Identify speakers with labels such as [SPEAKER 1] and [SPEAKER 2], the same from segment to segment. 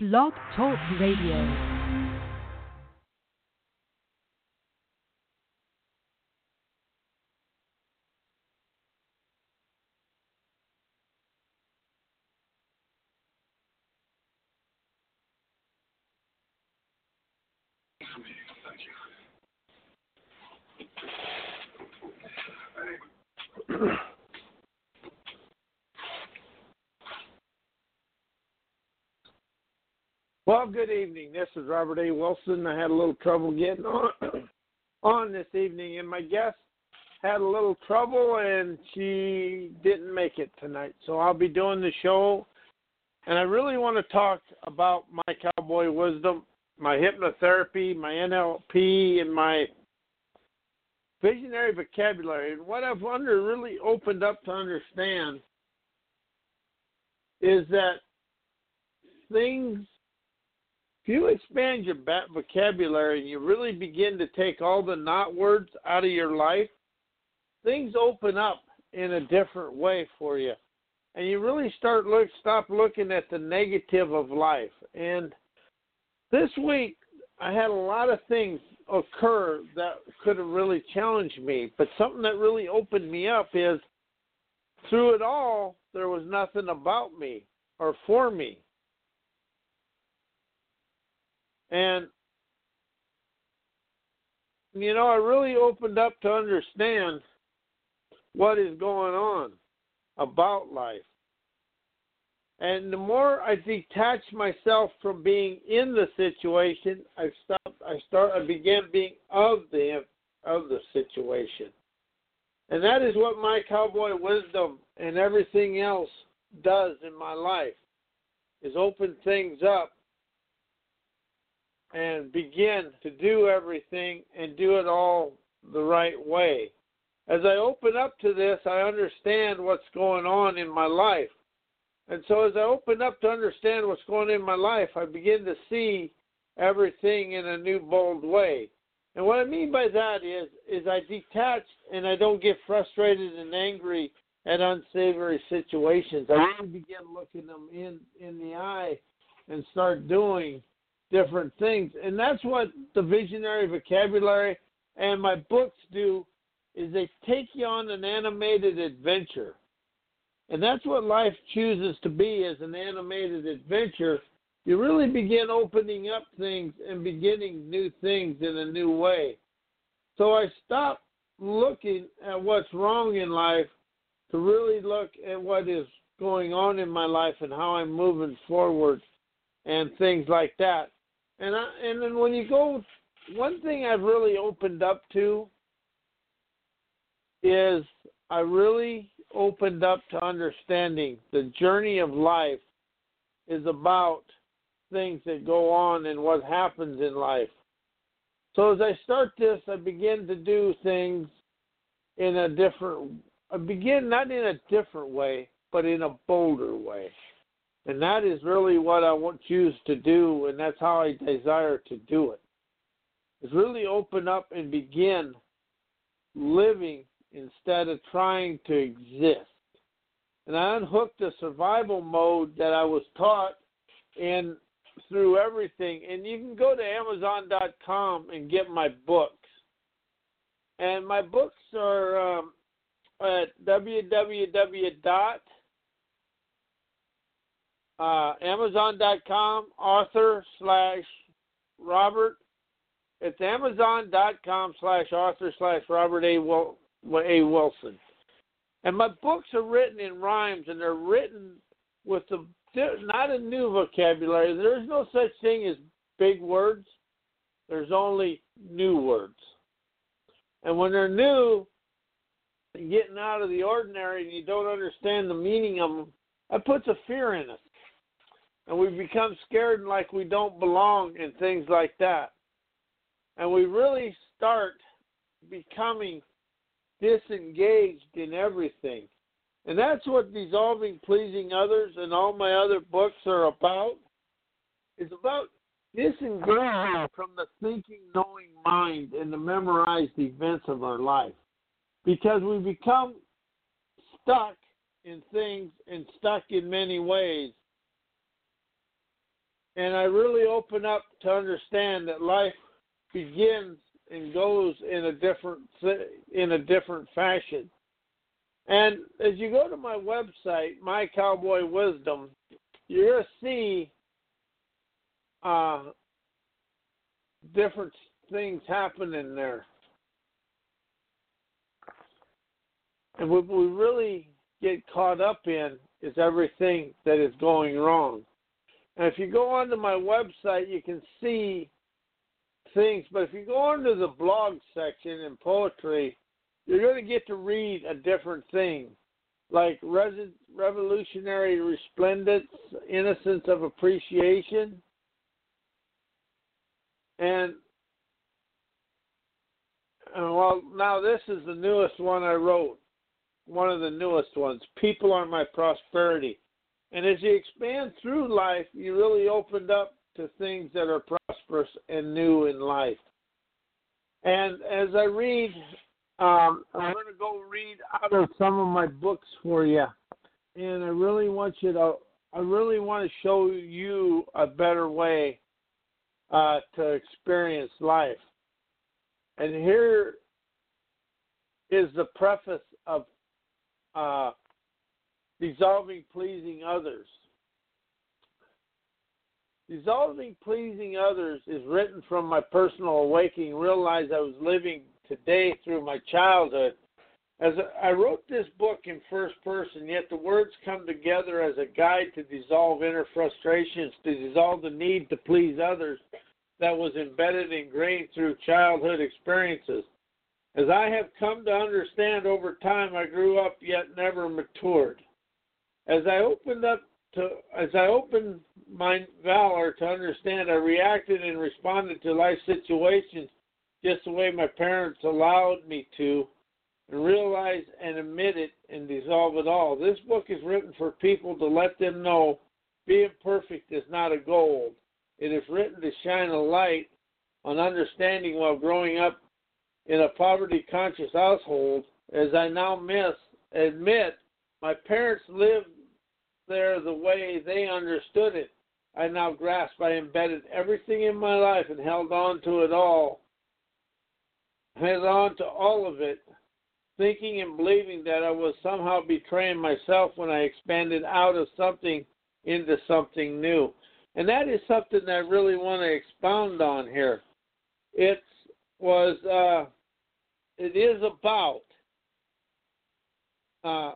[SPEAKER 1] Blog Talk Radio.
[SPEAKER 2] Well, good evening. This is Robert A. Wilson. I had a little trouble getting on on this evening, and my guest had a little trouble, and she didn't make it tonight. So I'll be doing the show, and I really want to talk about my cowboy wisdom, my hypnotherapy, my NLP, and my visionary vocabulary. And what I've under really opened up to understand is that things you expand your vocabulary and you really begin to take all the not words out of your life, things open up in a different way for you. And you really start look stop looking at the negative of life. And this week I had a lot of things occur that could have really challenged me, but something that really opened me up is through it all there was nothing about me or for me and, you know, I really opened up to understand what is going on about life. And the more I detach myself from being in the situation, I stopped I start I began being of the of the situation. And that is what my cowboy wisdom and everything else does in my life is open things up and begin to do everything and do it all the right way. As I open up to this, I understand what's going on in my life. And so as I open up to understand what's going on in my life, I begin to see everything in a new bold way. And what I mean by that is is I detach and I don't get frustrated and angry at unsavory situations. I really begin looking them in in the eye and start doing different things. And that's what the visionary vocabulary and my books do is they take you on an animated adventure. And that's what life chooses to be as an animated adventure. You really begin opening up things and beginning new things in a new way. So I stopped looking at what's wrong in life to really look at what is going on in my life and how I'm moving forward and things like that. And I, and then when you go, one thing I've really opened up to is I really opened up to understanding the journey of life is about things that go on and what happens in life. So as I start this, I begin to do things in a different. I begin not in a different way, but in a bolder way. And that is really what I want you to do, and that's how I desire to do it. Is really open up and begin living instead of trying to exist. And I unhooked the survival mode that I was taught in through everything. And you can go to Amazon.com and get my books. And my books are um, at www uh, Amazon.com, author slash Robert. It's Amazon.com slash author slash Robert A. Wil- A. Wilson. And my books are written in rhymes, and they're written with the not a new vocabulary. There is no such thing as big words. There's only new words. And when they're new, and getting out of the ordinary, and you don't understand the meaning of them, that puts a fear in us and we become scared and like we don't belong and things like that. And we really start becoming disengaged in everything. And that's what dissolving pleasing others and all my other books are about. It's about disengaging from the thinking, knowing mind and the memorized events of our life. Because we become stuck in things and stuck in many ways and I really open up to understand that life begins and goes in a different in a different fashion. And as you go to my website, My Cowboy Wisdom, you're gonna see uh, different things happening there. And what we really get caught up in is everything that is going wrong. And if you go onto my website, you can see things. But if you go onto the blog section in poetry, you're going to get to read a different thing, like revolutionary resplendence, innocence of appreciation, and uh, well, now this is the newest one I wrote, one of the newest ones. People are my prosperity. And as you expand through life, you really opened up to things that are prosperous and new in life. And as I read, um, I'm going to go read out of some of my books for you. And I really want you to, I really want to show you a better way uh, to experience life. And here is the preface of uh, dissolving pleasing others. Dissolving pleasing others is written from my personal awakening. realized I was living today through my childhood. As I wrote this book in first person, yet the words come together as a guide to dissolve inner frustrations, to dissolve the need to please others that was embedded and ingrained through childhood experiences. As I have come to understand over time, I grew up yet never matured. As I opened up to, as I opened my valor to understand, I reacted and responded to life situations just the way my parents allowed me to, and realize and admit it and dissolve it all. This book is written for people to let them know being perfect is not a goal. It is written to shine a light on understanding while growing up in a poverty conscious household. As I now miss, admit, my parents lived there the way they understood it. I now grasp I embedded everything in my life and held on to it all. Held on to all of it, thinking and believing that I was somehow betraying myself when I expanded out of something into something new. And that is something that I really want to expound on here. It was, uh, it is about uh,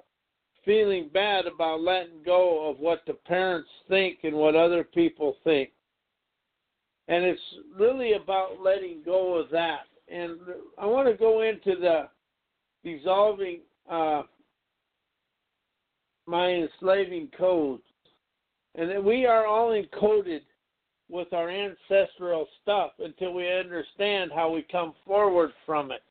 [SPEAKER 2] feeling bad about letting go of what the parents think and what other people think. And it's really about letting go of that. And I want to go into the dissolving uh, my enslaving codes. And that we are all encoded with our ancestral stuff until we understand how we come forward from it.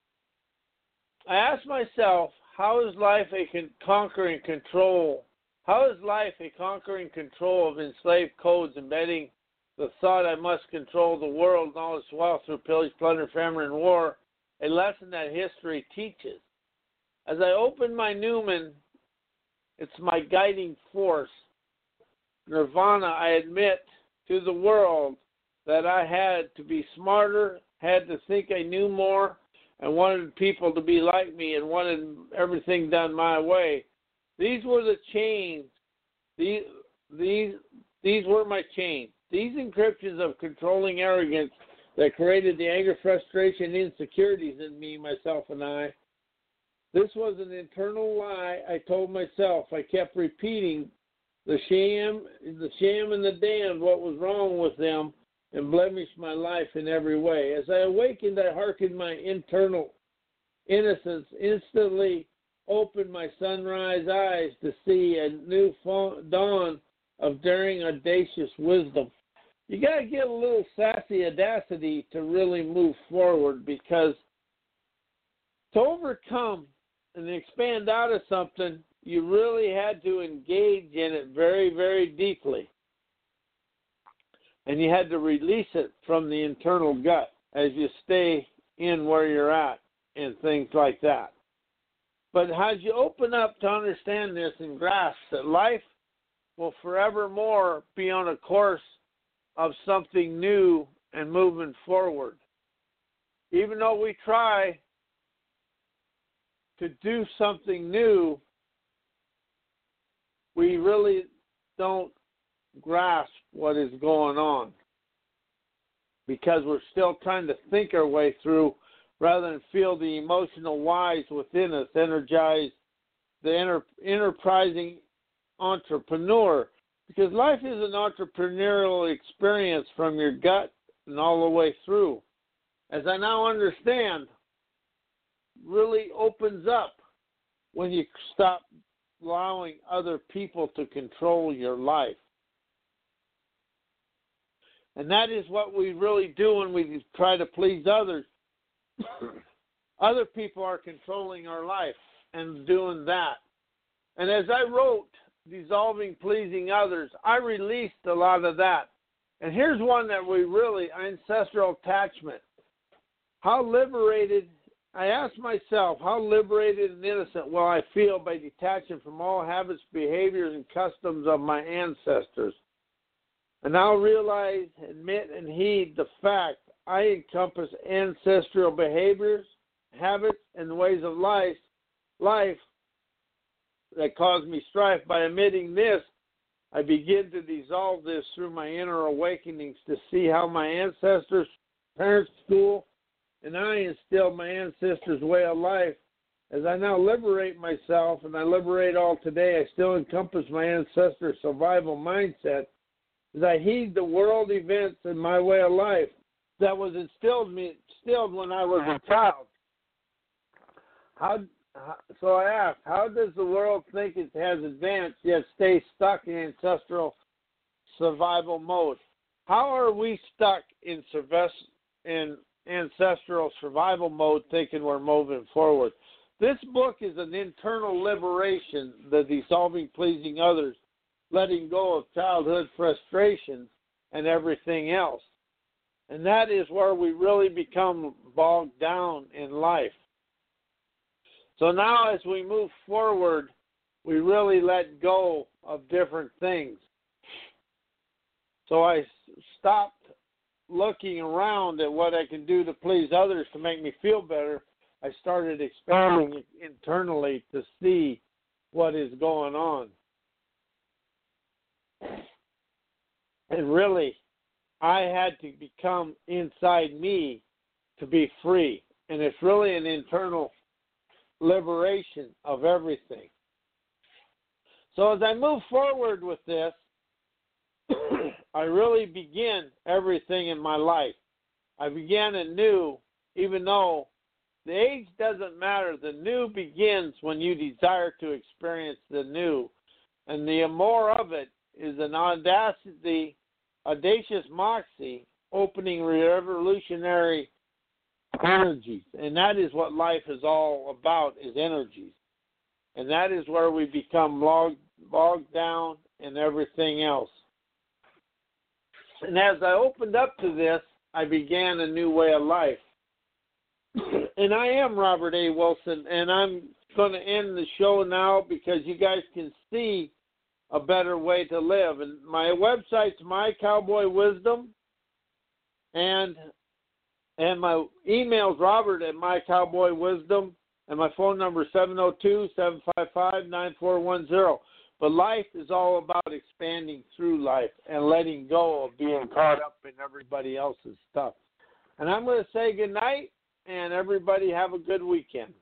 [SPEAKER 2] I ask myself, how is life a con- conquering control? How is life a conquering control of enslaved codes embedding the thought I must control the world and all its wealth through pillage, plunder, famine, and war? A lesson that history teaches. As I open my Newman, it's my guiding force nirvana, I admit to the world that I had to be smarter, had to think I knew more, and wanted people to be like me and wanted everything done my way. These were the chains. These these these were my chains. These encryptions of controlling arrogance that created the anger, frustration, insecurities in me, myself, and I. This was an internal lie I told myself. I kept repeating the sham, the sham and the damned, what was wrong with them, and blemished my life in every way. As I awakened, I hearkened my internal innocence, instantly opened my sunrise eyes to see a new dawn of daring, audacious wisdom. You got to get a little sassy audacity to really move forward because to overcome and expand out of something, you really had to engage in it very, very deeply. And you had to release it from the internal gut as you stay in where you're at and things like that. But as you open up to understand this and grasp that life will forevermore be on a course of something new and moving forward. Even though we try to do something new, we really don't grasp what is going on because we're still trying to think our way through rather than feel the emotional whys within us, energize the enter, enterprising entrepreneur. Because life is an entrepreneurial experience from your gut and all the way through. As I now understand, really opens up when you stop allowing other people to control your life. And that is what we really do when we try to please others. Other people are controlling our life and doing that. And as I wrote Dissolving Pleasing Others, I released a lot of that. And here's one that we really ancestral attachment. How liberated, I asked myself, how liberated and innocent will I feel by detaching from all habits, behaviors, and customs of my ancestors? And I'll realize, admit, and heed the fact I encompass ancestral behaviors, habits, and ways of life, life that cause me strife. By admitting this, I begin to dissolve this through my inner awakenings to see how my ancestors, parents, school, and I instilled my ancestors' way of life. As I now liberate myself and I liberate all today, I still encompass my ancestors' survival mindset as I heed the world events in my way of life that was instilled me instilled when I was a uh-huh. child. How, how so I ask, how does the world think it has advanced yet stay stuck in ancestral survival mode? How are we stuck in in ancestral survival mode thinking we're moving forward? This book is an internal liberation, the dissolving pleasing others letting go of childhood frustrations and everything else. And that is where we really become bogged down in life. So now, as we move forward, we really let go of different things. So I stopped looking around at what I can do to please others to make me feel better. I started expanding um. internally to see what is going on. And really, I had to become inside me to be free. And it's really an internal liberation of everything. So as I move forward with this, I really begin everything in my life. I began anew, even though the age doesn't matter. The new begins when you desire to experience the new. And the more of it is an audacity, audacious moxie, opening revolutionary energies, and that is what life is all about: is energies, and that is where we become bogged, bogged down in everything else. And as I opened up to this, I began a new way of life. and I am Robert A. Wilson, and I'm going to end the show now because you guys can see a better way to live. And my website's My Cowboy Wisdom, and and my email's Robert at My Cowboy Wisdom, and my phone number is 702-755-9410. But life is all about expanding through life and letting go of being caught up in everybody else's stuff. And I'm going to say good night, and everybody have a good weekend.